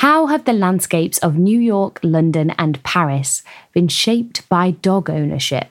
How have the landscapes of New York, London, and Paris been shaped by dog ownership?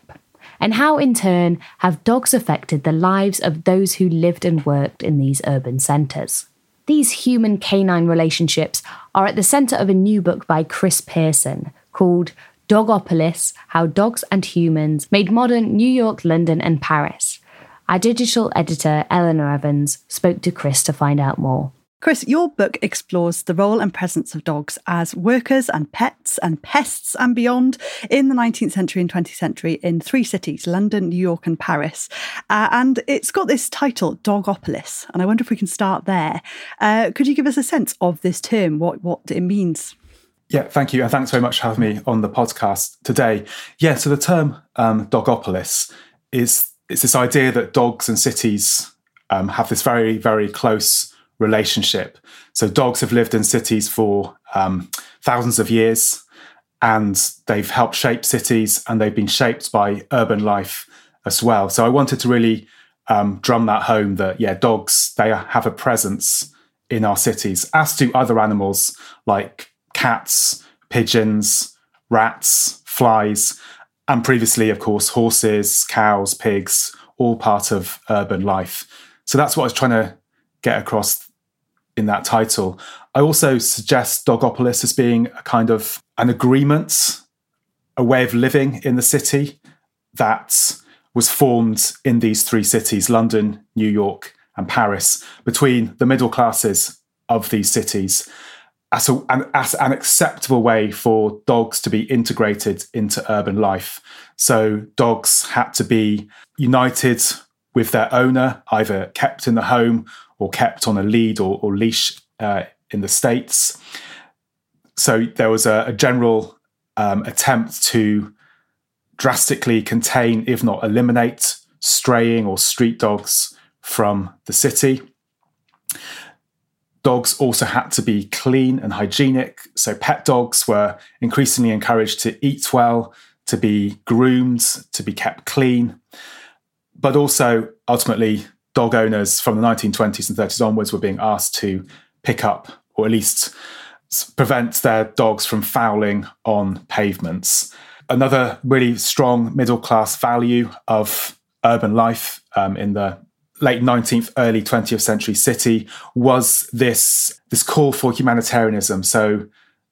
And how, in turn, have dogs affected the lives of those who lived and worked in these urban centres? These human canine relationships are at the centre of a new book by Chris Pearson called Dogopolis How Dogs and Humans Made Modern New York, London, and Paris. Our digital editor, Elinor Evans, spoke to Chris to find out more. Chris, your book explores the role and presence of dogs as workers and pets and pests and beyond in the 19th century and 20th century in three cities London, New York, and Paris. Uh, and it's got this title, Dogopolis. And I wonder if we can start there. Uh, could you give us a sense of this term, what, what it means? Yeah, thank you. And thanks very much for having me on the podcast today. Yeah, so the term um, Dogopolis is it's this idea that dogs and cities um, have this very, very close relationship. So dogs have lived in cities for um, thousands of years and they've helped shape cities and they've been shaped by urban life as well. So I wanted to really um, drum that home that, yeah, dogs, they have a presence in our cities, as do other animals like cats, pigeons, rats, flies, and previously, of course, horses, cows, pigs, all part of urban life. So that's what I was trying to get across in that title. I also suggest Dogopolis as being a kind of an agreement, a way of living in the city that was formed in these three cities London, New York, and Paris between the middle classes of these cities as, a, an, as an acceptable way for dogs to be integrated into urban life. So dogs had to be united with their owner, either kept in the home or kept on a lead or, or leash uh, in the States. So there was a, a general um, attempt to drastically contain, if not eliminate, straying or street dogs from the city. Dogs also had to be clean and hygienic. So pet dogs were increasingly encouraged to eat well, to be groomed, to be kept clean. But also, ultimately, dog owners from the 1920s and 30s onwards were being asked to pick up or at least prevent their dogs from fouling on pavements. Another really strong middle class value of urban life um, in the late 19th, early 20th century city was this, this call for humanitarianism. So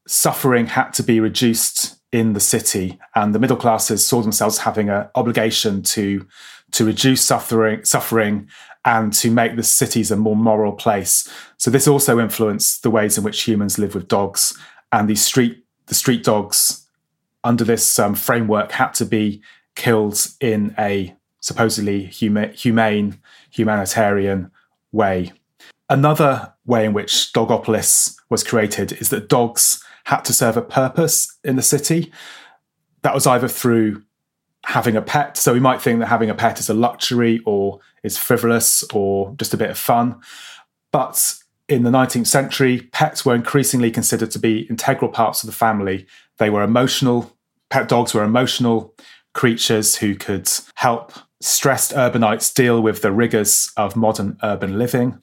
suffering had to be reduced in the city, and the middle classes saw themselves having an obligation to, to reduce suffering, suffering and to make the cities a more moral place. So this also influenced the ways in which humans live with dogs, and these street the street dogs under this um, framework had to be killed in a supposedly huma- humane, humanitarian way. Another way in which Dogopolis was created is that dogs had to serve a purpose in the city. That was either through having a pet. So we might think that having a pet is a luxury or is frivolous or just a bit of fun. But in the 19th century, pets were increasingly considered to be integral parts of the family. They were emotional, pet dogs were emotional creatures who could help stressed urbanites deal with the rigors of modern urban living.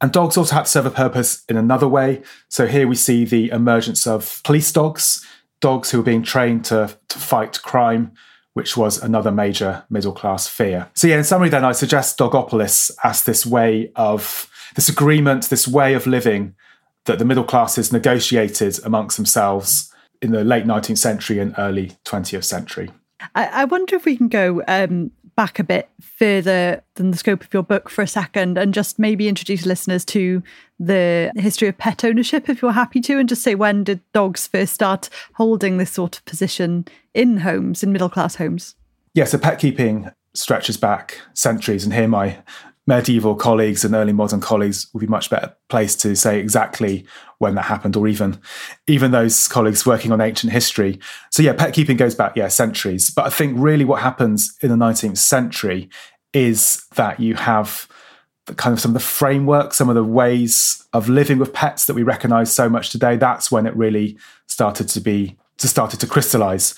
And dogs also had to serve a purpose in another way. So here we see the emergence of police dogs, dogs who were being trained to, to fight crime, which was another major middle class fear. So, yeah, in summary, then I suggest Dogopolis as this way of this agreement, this way of living that the middle classes negotiated amongst themselves in the late 19th century and early 20th century. I, wonder if we can go um, back a bit further than the scope of your book for a second and just maybe introduce listeners to the history of pet ownership if you're happy to and just say when did dogs first start holding this sort of position in homes in middle class homes? Yeah so pet keeping stretches back centuries and here my medieval colleagues and early modern colleagues would be much better placed to say exactly when that happened, or even even those colleagues working on ancient history. So yeah, pet keeping goes back yeah centuries. But I think really what happens in the 19th century is that you have kind of some of the framework, some of the ways of living with pets that we recognize so much today. That's when it really started to be to started to crystallize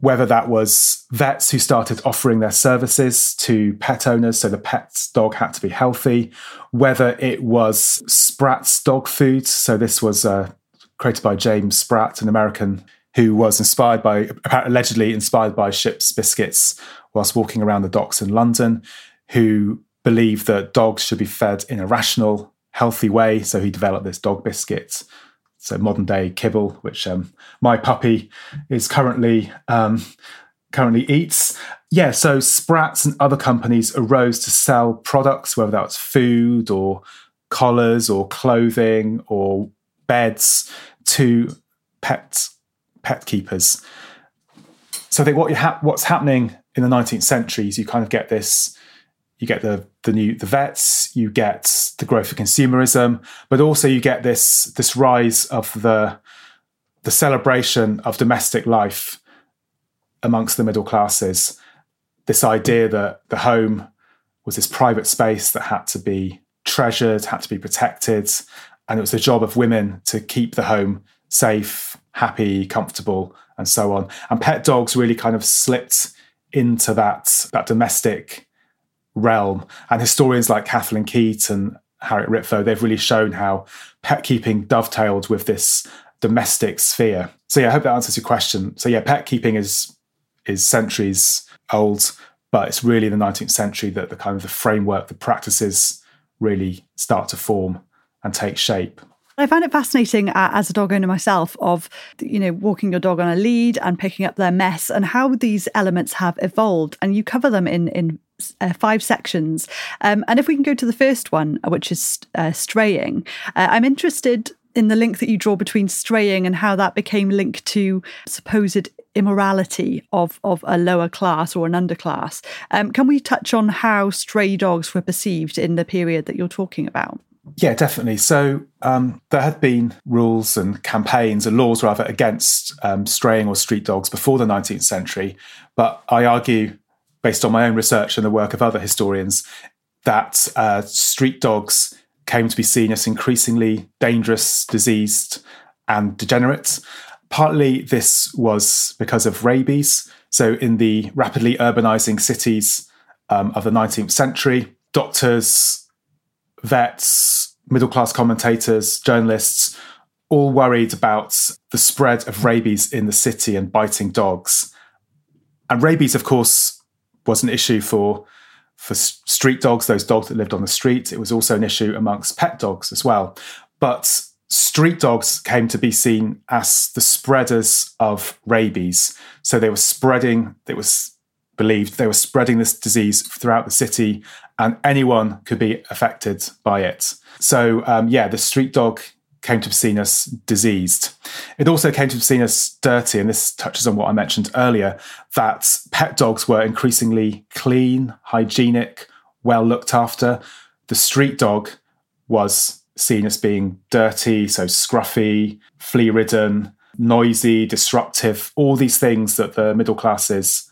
whether that was vets who started offering their services to pet owners, so the pet's dog had to be healthy, whether it was Spratt's dog food, so this was uh, created by James Spratt, an American who was inspired by, allegedly inspired by ship's biscuits whilst walking around the docks in London, who believed that dogs should be fed in a rational, healthy way, so he developed this dog biscuit so modern day kibble, which um, my puppy is currently um, currently eats. Yeah, so Spratts and other companies arose to sell products, whether that's food or collars or clothing or beds, to pet pet keepers. So I think what ha- what's happening in the 19th century is you kind of get this you get the the new the vets, you get the growth of consumerism, but also you get this this rise of the the celebration of domestic life amongst the middle classes. This idea that the home was this private space that had to be treasured, had to be protected, and it was the job of women to keep the home safe, happy, comfortable, and so on. And pet dogs really kind of slipped into that that domestic realm. And historians like Kathleen Kete and Harriet Ritvo, they've really shown how pet keeping dovetailed with this domestic sphere. So yeah, I hope that answers your question. So yeah, pet keeping is is centuries old, but it's really the 19th century that the kind of the framework, the practices really start to form and take shape. I find it fascinating uh, as a dog owner myself of you know walking your dog on a lead and picking up their mess and how these elements have evolved and you cover them in in uh, five sections um, and if we can go to the first one which is uh, straying uh, I'm interested in the link that you draw between straying and how that became linked to supposed immorality of of a lower class or an underclass. Um, can we touch on how stray dogs were perceived in the period that you're talking about? Yeah, definitely. So um, there had been rules and campaigns and laws rather against um, straying or street dogs before the 19th century. But I argue, based on my own research and the work of other historians, that uh, street dogs came to be seen as increasingly dangerous, diseased, and degenerate. Partly this was because of rabies. So, in the rapidly urbanizing cities um, of the 19th century, doctors vets, middle class commentators, journalists, all worried about the spread of rabies in the city and biting dogs. And rabies, of course, was an issue for for street dogs, those dogs that lived on the street. It was also an issue amongst pet dogs as well. But street dogs came to be seen as the spreaders of rabies. So they were spreading, it was believed they were spreading this disease throughout the city, and anyone could be affected by it. So, um, yeah, the street dog came to be seen as diseased. It also came to be seen as dirty, and this touches on what I mentioned earlier that pet dogs were increasingly clean, hygienic, well looked after. The street dog was seen as being dirty, so scruffy, flea ridden, noisy, disruptive, all these things that the middle classes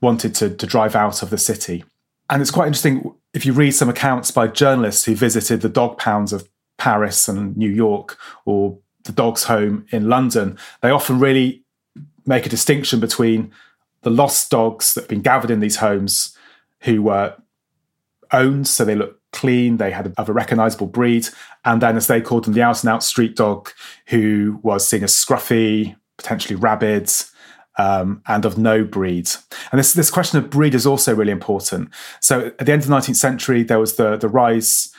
wanted to, to drive out of the city. And it's quite interesting if you read some accounts by journalists who visited the dog pounds of Paris and New York or the dog's home in London, they often really make a distinction between the lost dogs that have been gathered in these homes who were owned, so they look clean, they had of a recognizable breed, and then as they called them, the out and out street dog who was seen as scruffy, potentially rabid, um, and of no breed. And this this question of breed is also really important. So at the end of the 19th century, there was the the rise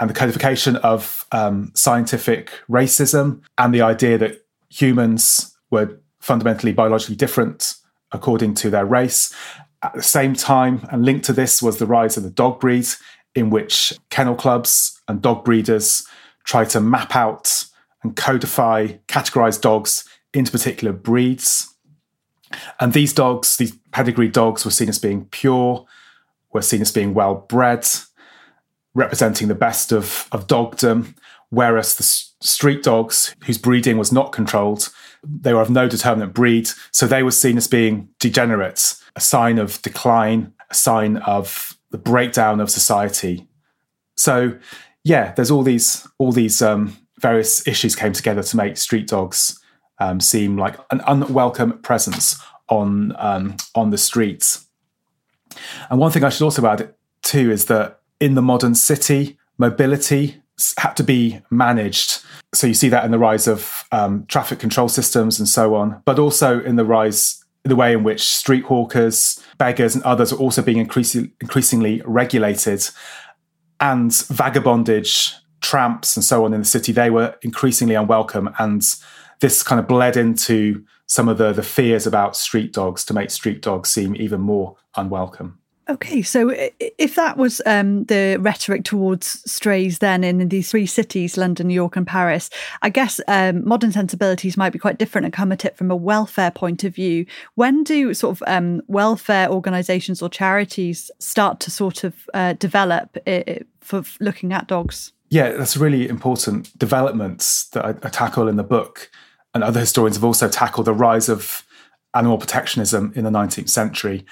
and the codification of um, scientific racism and the idea that humans were fundamentally biologically different according to their race. At the same time, and linked to this, was the rise of the dog breed, in which kennel clubs and dog breeders tried to map out and codify, categorize dogs into particular breeds. And these dogs, these pedigree dogs, were seen as being pure, were seen as being well bred, representing the best of, of dogdom, whereas the street dogs, whose breeding was not controlled, they were of no determinate breed, so they were seen as being degenerates, a sign of decline, a sign of the breakdown of society. So, yeah, there's all these all these um, various issues came together to make street dogs um, seem like an unwelcome presence on um, on the streets. And one thing I should also add too is that in the modern city, mobility had to be managed. So you see that in the rise of um, traffic control systems and so on, but also in the rise, the way in which street hawkers, beggars, and others are also being increasingly, increasingly regulated. And vagabondage, tramps, and so on in the city, they were increasingly unwelcome. And this kind of bled into some of the, the fears about street dogs to make street dogs seem even more unwelcome. Okay, so if that was um, the rhetoric towards strays then in these three cities, London, New York, and Paris, I guess um, modern sensibilities might be quite different and come at it from a welfare point of view. When do sort of um, welfare organisations or charities start to sort of uh, develop it for looking at dogs? Yeah, that's really important developments that I, I tackle in the book. And other historians have also tackled the rise of animal protectionism in the 19th century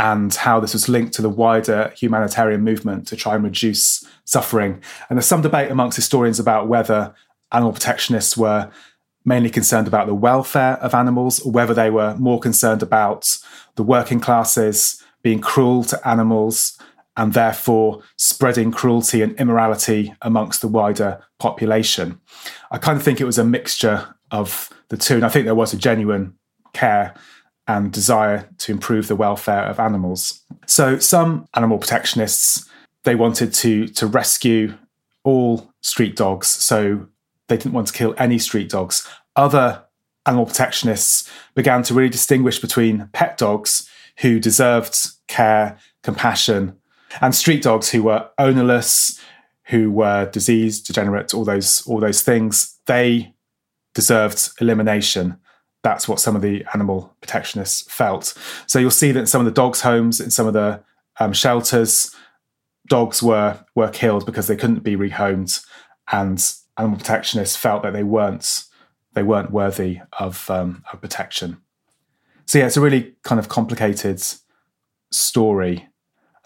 and how this was linked to the wider humanitarian movement to try and reduce suffering. And there's some debate amongst historians about whether animal protectionists were mainly concerned about the welfare of animals or whether they were more concerned about the working classes being cruel to animals and therefore spreading cruelty and immorality amongst the wider population. I kind of think it was a mixture of the two, and I think there was a genuine care and desire to improve the welfare of animals. So some animal protectionists they wanted to to rescue all street dogs, so they didn't want to kill any street dogs. Other animal protectionists began to really distinguish between pet dogs who deserved care, compassion, and street dogs who were ownerless, who were diseased, degenerate, all those all those things. They deserved elimination that's what some of the animal protectionists felt. So you'll see that in some of the dogs' homes, in some of the um, shelters, dogs were were killed because they couldn't be rehomed, and animal protectionists felt that they weren't they weren't worthy of, um, of protection. So yeah, it's a really kind of complicated story.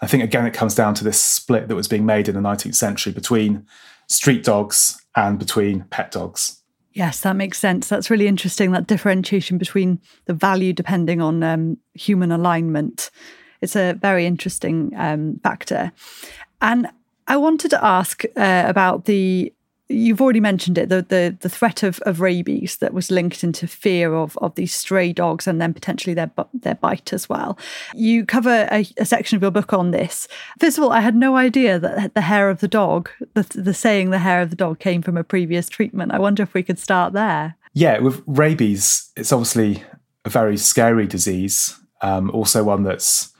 I think again it comes down to this split that was being made in the 19th century between street dogs and between pet dogs. Yes, that makes sense. That's really interesting. That differentiation between the value depending on um, human alignment. It's a very interesting um, factor. And I wanted to ask uh, about the you've already mentioned it the the, the threat of, of rabies that was linked into fear of, of these stray dogs and then potentially their their bite as well. You cover a, a, section of your book on this. First of all, I had no idea that the hair of the dog, the, the saying the hair of the dog came from a previous treatment. I wonder if we could start there. Yeah, with rabies, it's obviously a very scary disease. Um, also one that's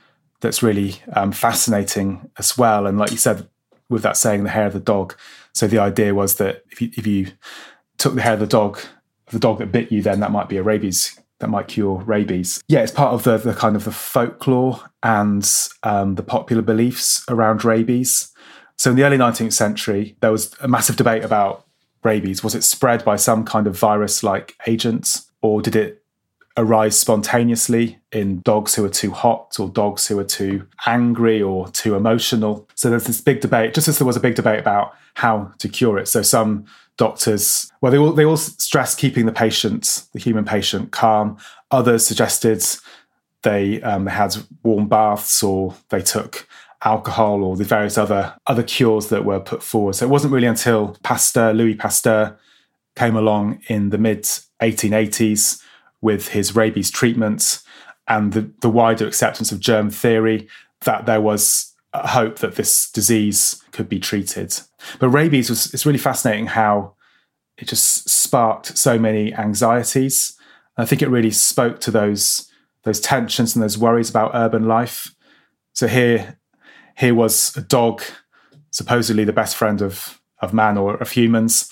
that's really um, fascinating as well. And like you said, with that saying, the hair of the dog. So the idea was that if you, if you took the hair of the dog, the dog that bit you, then that might be a rabies that might cure rabies. Yeah, it's part of the, the kind of the folklore and um, the popular beliefs around rabies. So in the early 19th century, there was a massive debate about rabies. Was it spread by some kind of virus like agent, or did it arise spontaneously in dogs who are too hot or dogs who are too angry or too emotional. So there's this big debate, just as there was a big debate about how to cure it. So some doctors, well, they all, they all stress keeping the patient, the human patient, calm. Others suggested they, um, had warm baths or they took alcohol or the various other other cures that were put forward. So it wasn't really until Pasteur, Louis Pasteur, came along in the mid 1880s with his rabies treatments and the, the wider acceptance of germ theory that there was hope that this disease could be treated. But rabies was it's really fascinating how it just sparked so many anxieties. I think it really spoke to those those tensions and those worries about urban life. So here here was a dog, supposedly the best friend of of man or of humans,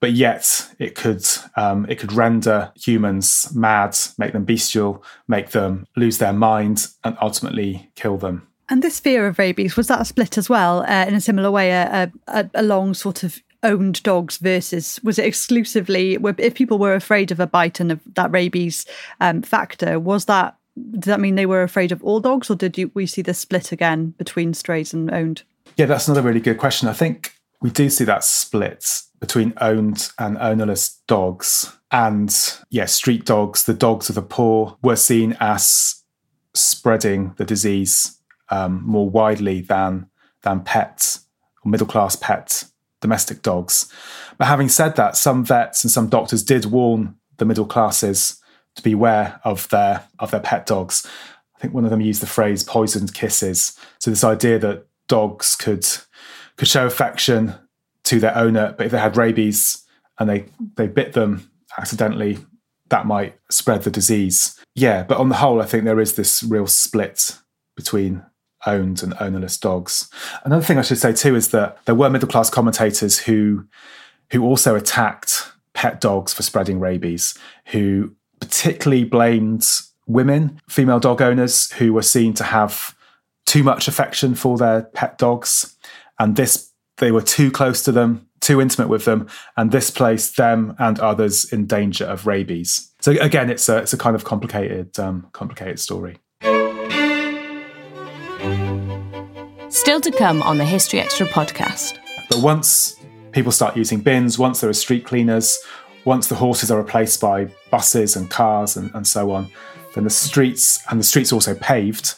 but yet it could um, it could render humans mad, make them bestial, make them lose their mind, and ultimately kill them. And this fear of rabies was that a split as well, uh, in a similar way, a, a, along sort of owned dogs versus was it exclusively if people were afraid of a bite and of that rabies um, factor was that did that mean they were afraid of all dogs or did you, we see the split again between strays and owned yeah that's another really good question i think we do see that split between owned and ownerless dogs. And yeah, street dogs, the dogs of the poor, were seen as spreading the disease um, more widely than than pets or middle class pets, domestic dogs. But having said that, some vets and some doctors did warn the middle classes to beware of their of their pet dogs. I think one of them used the phrase "poisoned kisses." So this idea that dogs could could show affection to their owner, but if they had rabies and they they bit them accidentally, that might spread the disease. Yeah, but on the whole, I think there is this real split between owned and ownerless dogs. Another thing I should say too is that there were middle class commentators who who also attacked pet dogs for spreading rabies, who particularly blamed women, female dog owners who were seen to have too much affection for their pet dogs. And this they were too close to them, too intimate with them, and this placed them and others in danger of rabies. So again, it's a it's a kind of complicated um, complicated story. Still to come on the History Extra podcast. But once people start using bins, once there are street cleaners, once the horses are replaced by buses and cars and, and so on, then the streets and the streets also paved.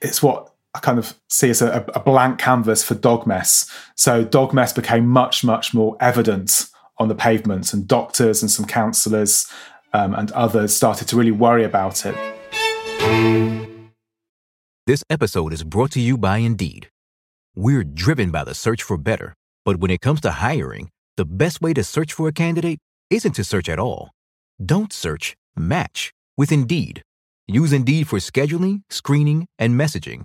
It's what I kind of see as a, a blank canvas for dog mess. So dog mess became much, much more evident on the pavements, and doctors and some counsellors um, and others started to really worry about it. This episode is brought to you by Indeed. We're driven by the search for better, but when it comes to hiring, the best way to search for a candidate isn't to search at all. Don't search, match with Indeed. Use Indeed for scheduling, screening, and messaging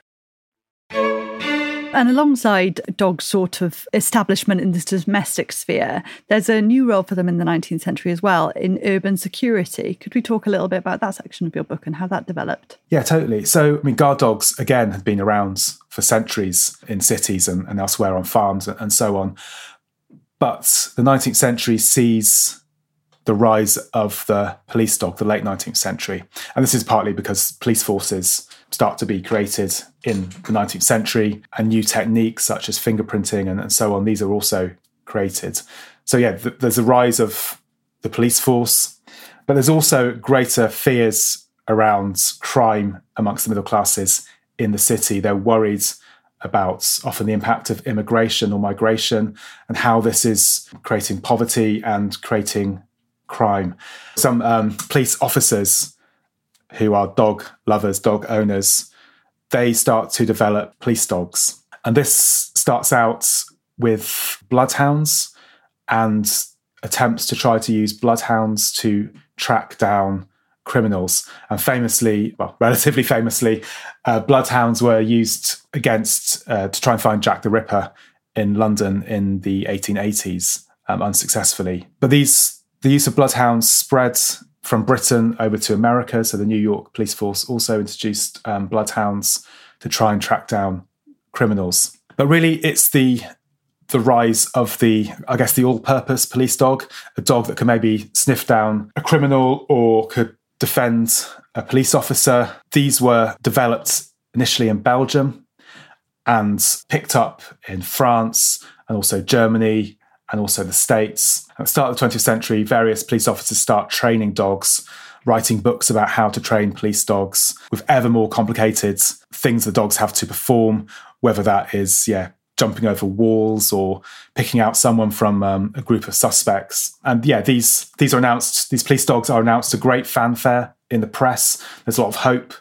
And alongside dogs' sort of establishment in the domestic sphere, there's a new role for them in the 19th century as well in urban security. Could we talk a little bit about that section of your book and how that developed? Yeah, totally. So, I mean, guard dogs, again, have been around for centuries in cities and, and elsewhere on farms and, so on. But the 19th century sees the rise of the police dog, the late 19th century. And this is partly because police forces start to be created in the 19th century and new techniques such as fingerprinting and, and so on, these are also created. So, yeah, th- there's a rise of the police force, but there's also greater fears around crime amongst the middle classes in the city. They're worried about often the impact of immigration or migration and how this is creating poverty and creating crime. Some um, police officers who are dog lovers, dog owners, they start to develop police dogs. And this starts out with bloodhounds and attempts to try to use bloodhounds to track down criminals. And famously, well, relatively famously, uh, bloodhounds were used against uh, to try and find Jack the Ripper in London in the 1880s um, unsuccessfully. But these the use of bloodhounds spread from Britain over to America. So the New York police force also introduced um, bloodhounds to try and track down criminals. But really, it's the the rise of the, I guess, the all-purpose police dog, a dog that can maybe sniff down a criminal or could defend a police officer. These were developed initially in Belgium and picked up in France and also Germany and also the States. At the start of the 20th century, various police officers start training dogs, writing books about how to train police dogs with ever more complicated things the dogs have to perform, whether that is, yeah, jumping over walls or picking out someone from um, a group of suspects. And yeah, these these are announced. These police dogs are announced to great fanfare in the press. There's a lot of hope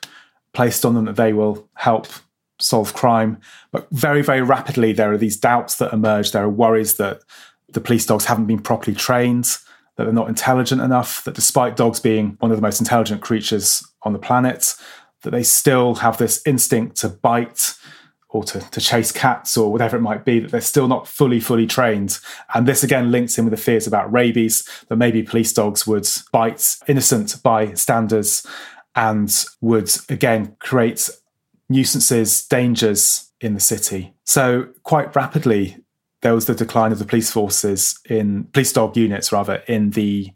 placed on them that they will help solve crime. But very very rapidly, there are these doubts that emerge. There are worries that the police dogs haven't been properly trained. That they're not intelligent enough, that despite dogs being one of the most intelligent creatures on the planet, that they still have this instinct to bite, or to, to chase cats or whatever it might be, that they're still not fully, fully trained. And this again links in with the fears about rabies, that maybe police dogs would bite innocent bystanders and would again create nuisances, dangers in the city. So quite rapidly, there was the decline of the police forces in police dog units rather in the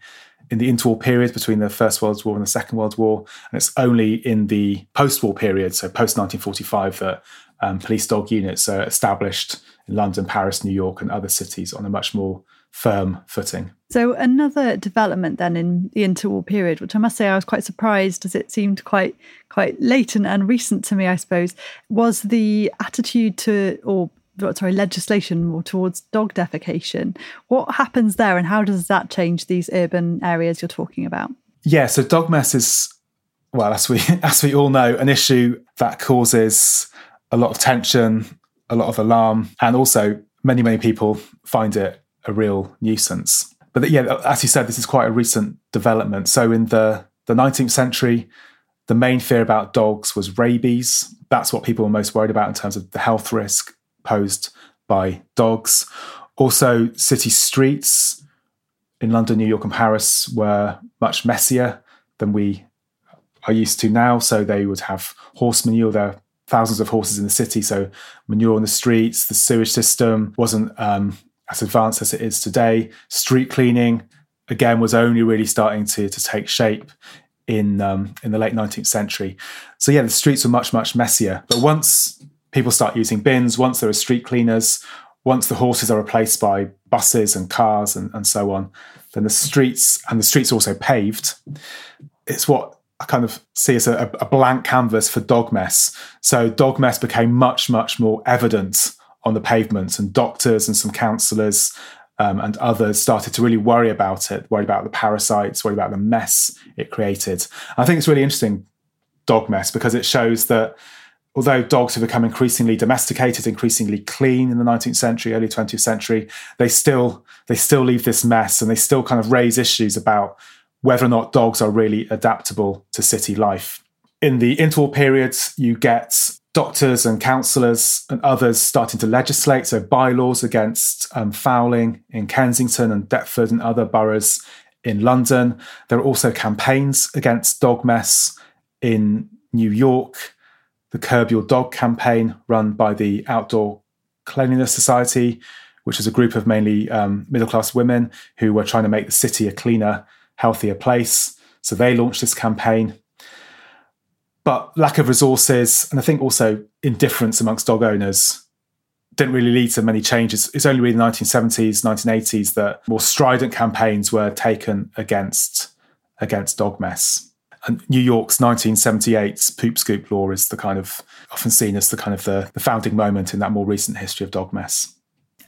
in the interwar period between the First World War and the Second World War, and it's only in the post-war period, so post 1945, that um, police dog units are established in London, Paris, New York, and other cities on a much more firm footing. So another development then in the interwar period, which I must say I was quite surprised as it seemed quite quite latent and recent to me, I suppose, was the attitude to or sorry legislation more towards dog defecation. What happens there, and how does that change these urban areas you're talking about? Yeah, so dog mess is well, as we as we all know, an issue that causes a lot of tension, a lot of alarm, and also many, many people find it a real nuisance. But yeah, as you said, this is quite a recent development. So in the, the 19th century, the main fear about dogs was rabies. That's what people were most worried about in terms of the health risk posed by dogs. Also, city streets in London, New York, and Paris were much messier than we are used to now. So they would have horse manure. There are thousands of horses in the city, so manure on the streets. The sewage system wasn't um, as advanced as it is today. Street cleaning, again, was only really starting to, to take shape in um, in the late 19th century. So yeah, the streets were much much messier. But once people start using bins, once there are street cleaners, once the horses are replaced by buses and cars and, and so on, then the streets and the streets also paved. It's what I kind of see as a, a blank canvas for dog mess. So dog mess became much, much more evident on the pavements, and doctors and some counsellors um, and others started to really worry about it, worry about the parasites, worry about the mess it created. I think it's really interesting, dog mess, because it shows that although dogs have become increasingly domesticated, increasingly clean in the 19th century, early 20th century, they still they still leave this mess and they still kind of raise issues about whether or not dogs are really adaptable to city life. In the interwar periods, you get doctors and councillors and others starting to legislate, so bylaws against um, fouling in Kensington and Deptford and other boroughs in London. There are also campaigns against dog mess in New York. The Curb Your Dog campaign, run by the Outdoor Cleanliness Society, which is a group of mainly um, middle class women who were trying to make the city a cleaner healthier place. So they launched this campaign. But lack of resources, and I think also indifference amongst dog owners, didn't really lead to many changes. It's only really the 1970s, 1980s that more strident campaigns were taken against against dog mess. And New York's 1978 poop scoop law is the kind of often seen as the kind of the, the founding moment in that more recent history of dog mess.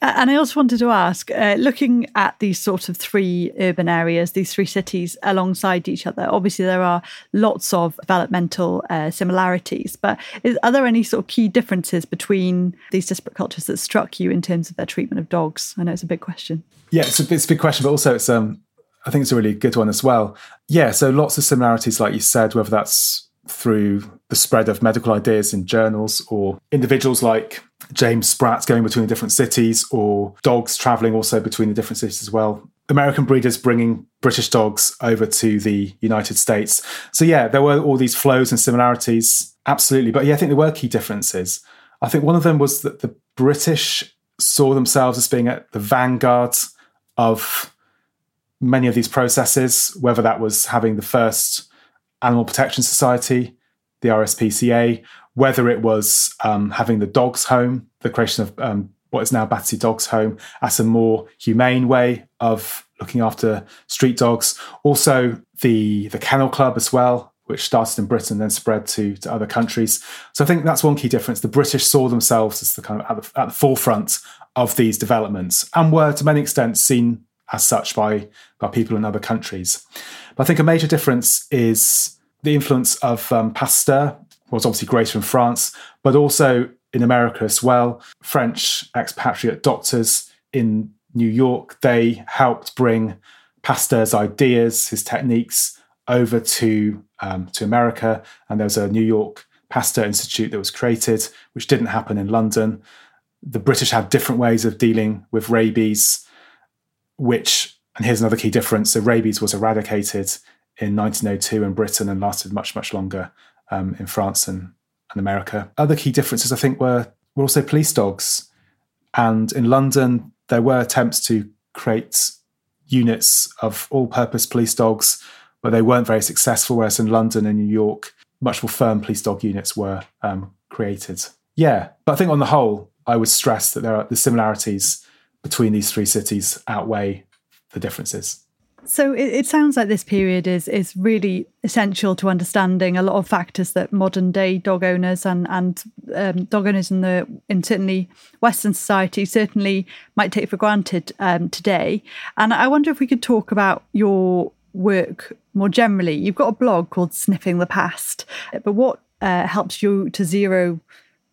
And I also wanted to ask, uh, looking at these sort of three urban areas, these three cities alongside each other, obviously there are lots of developmental uh, similarities, but is, are there any sort of key differences between these disparate cultures that struck you in terms of their treatment of dogs? I know it's a big question. Yeah, it's a, it's a big question, but also it's um, I think it's a really good one as well. Yeah, so lots of similarities, like you said, whether that's through the spread of medical ideas in journals or individuals like James Spratt going between the different cities or dogs traveling also between the different cities as well. American breeders bringing British dogs over to the United States. So, yeah, there were all these flows and similarities, absolutely. But yeah, I think there were key differences. I think one of them was that the British saw themselves as being at the vanguard of many of these processes, whether that was having the first Animal Protection Society, the RSPCA, whether it was um, having the dogs home, the creation of um, what is now Battersea Dogs Home, as a more humane way of looking after street dogs. Also, the the Kennel Club as well, which started in Britain, then spread to, to other countries. So I think that's one key difference. The British saw themselves as the kind of at the, at the forefront of these developments and were to many extent seen as such by, by people in other countries. But I think a major difference is the influence of um, Pasteur was obviously greater in France, but also in America as well. French expatriate doctors in New York, they helped bring Pasteur's ideas, his techniques over to, um, to America. And there was a New York Pasteur Institute that was created, which didn't happen in London. The British had different ways of dealing with rabies, which, and here's another key difference so rabies was eradicated in 1902 in Britain and lasted much, much longer um, in France and, and America. Other key differences, I think, were, were also police dogs. And in London, there were attempts to create units of all purpose police dogs, but they weren't very successful. Whereas in London and New York, much more firm police dog units were um, created. Yeah, but I think on the whole, I would stress that there are the similarities between these three cities outweigh the differences. So it, it, sounds like this period is is really essential to understanding a lot of factors that modern day dog owners and and um, dog owners in the in certainly Western society certainly might take for granted um, today. And I wonder if we could talk about your work more generally. You've got a blog called Sniffing the Past, but what uh, helps you to zero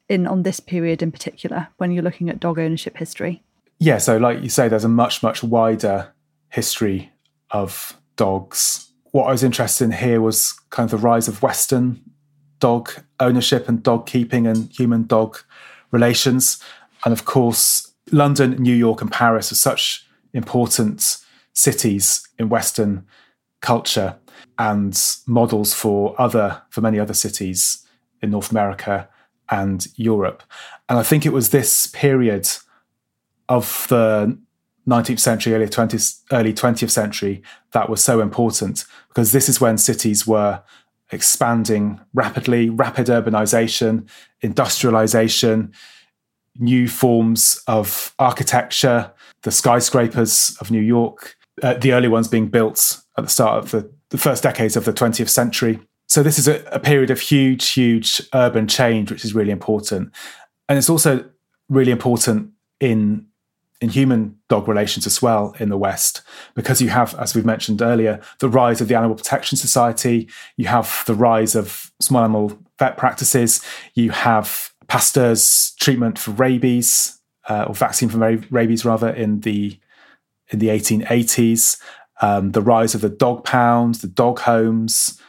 in on this period in particular when you're looking at dog ownership history? Yeah, so like you say, there's a much much wider history of dogs. What I was interested in here was kind of the rise of Western dog ownership and dog keeping and human dog relations. And of course, London, New York, and Paris are such important cities in Western culture and models for other for many other cities in North America and Europe. And I think it was this period of the 19th century, early 20th, early 20th century that was so important because this is when cities were expanding rapidly, rapid urbanization, industrialization, new forms of architecture, the skyscrapers of New York, uh, the early ones being built at the start of the, the first decades of the 20th century. So this is a, a period of huge, huge urban change, which is really important. And it's also really important in in human dog relations as well in the West, because you have, as we've mentioned earlier, the rise of the Animal Protection Society, you have the rise of small animal vet practices, you have Pasteur's treatment for rabies, uh, or vaccine for rabies rather, in the in the 1880s, um, the rise of the dog pounds, the dog homes.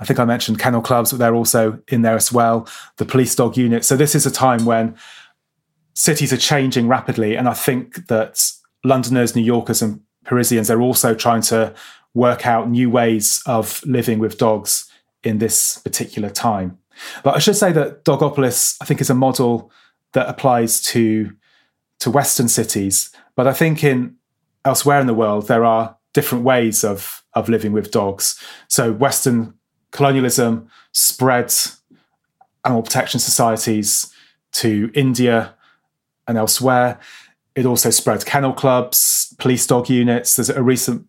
I think I mentioned kennel clubs, but they're also in there as well. The police dog unit. So this is a time when cities are changing rapidly. And I think that Londoners, New Yorkers, and Parisians are also trying to work out new ways of living with dogs in this particular time. But I should say that Dogopolis, I think, is a model that applies to to Western cities. But I think in elsewhere in the world there are different ways of of living with dogs. So Western colonialism spread animal protection societies to India and elsewhere. It also spread kennel clubs, police dog units. There's a recent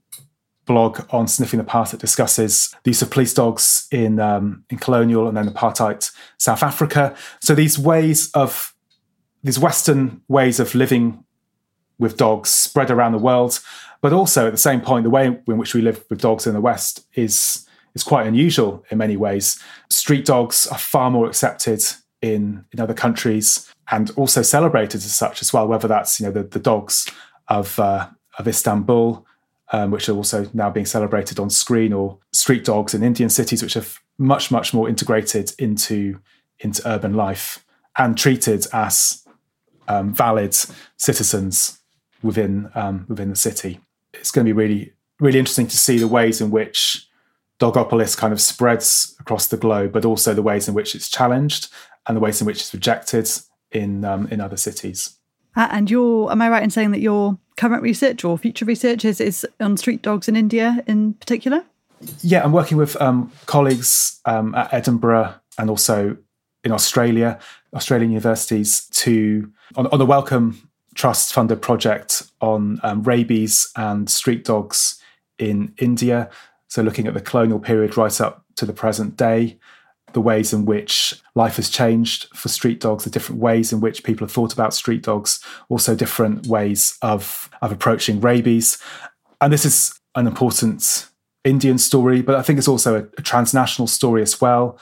blog on Sniffing the Past that discusses the use of police dogs in um, in colonial and then apartheid South Africa. So these ways of these Western ways of living with dogs spread around the world, but also at the same point, the way in which we live with dogs in the West is is quite unusual in many ways. Street dogs are far more accepted in in other countries and also celebrated as such as well. Whether that's you know the, the dogs of uh, of Istanbul um, which are also now being celebrated on screen, or street dogs in Indian cities, which are much, much more integrated into, into urban life and treated as um, valid citizens within, um, within the city. It's going to be really, really interesting to see the ways in which Dogopolis kind of spreads across the globe, but also the ways in which it's challenged and the ways in which it's rejected in, um, in other cities. Uh, and your, am I right in saying that your current research or future research is, is on street dogs in India in particular? Yeah, I'm working with um, colleagues um, at Edinburgh and also in Australia, Australian universities, to on, on the Wellcome Trust funded project on um, rabies and street dogs in India. So, looking at the colonial period right up to the present day, the ways in which life has changed for street dogs, the different ways in which people have thought about street dogs, also different ways of, of approaching rabies. And this is an important Indian story, but I think it's also a, a transnational story as well.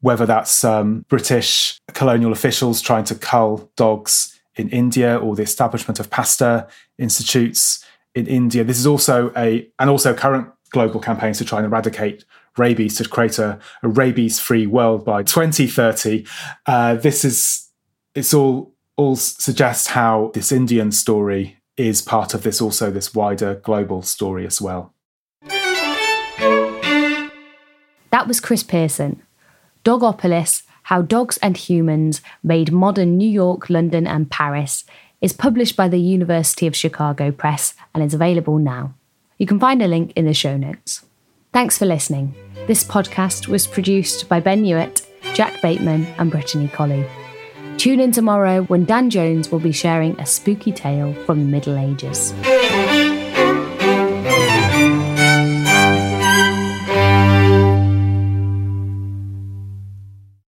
Whether that's um, British colonial officials trying to cull dogs in India or the establishment of Pasteur institutes in India. This is also a, and also current global campaigns to try and eradicate rabies to create a, a rabies free world by 2030. Uh, this is, it's all, all suggests how this Indian story is part of this also this wider global story as well. That was Chris Pearson. Dogopolis How Dogs and Humans Made Modern New York, London, and Paris is published by the University of Chicago Press and is available now. You can find a link in the show notes. Thanks for listening. This podcast was produced by Ben Hewitt, Jack Bateman, and Brittany Colley. Tune in tomorrow when Dan Jones will be sharing a spooky tale from the Middle Ages.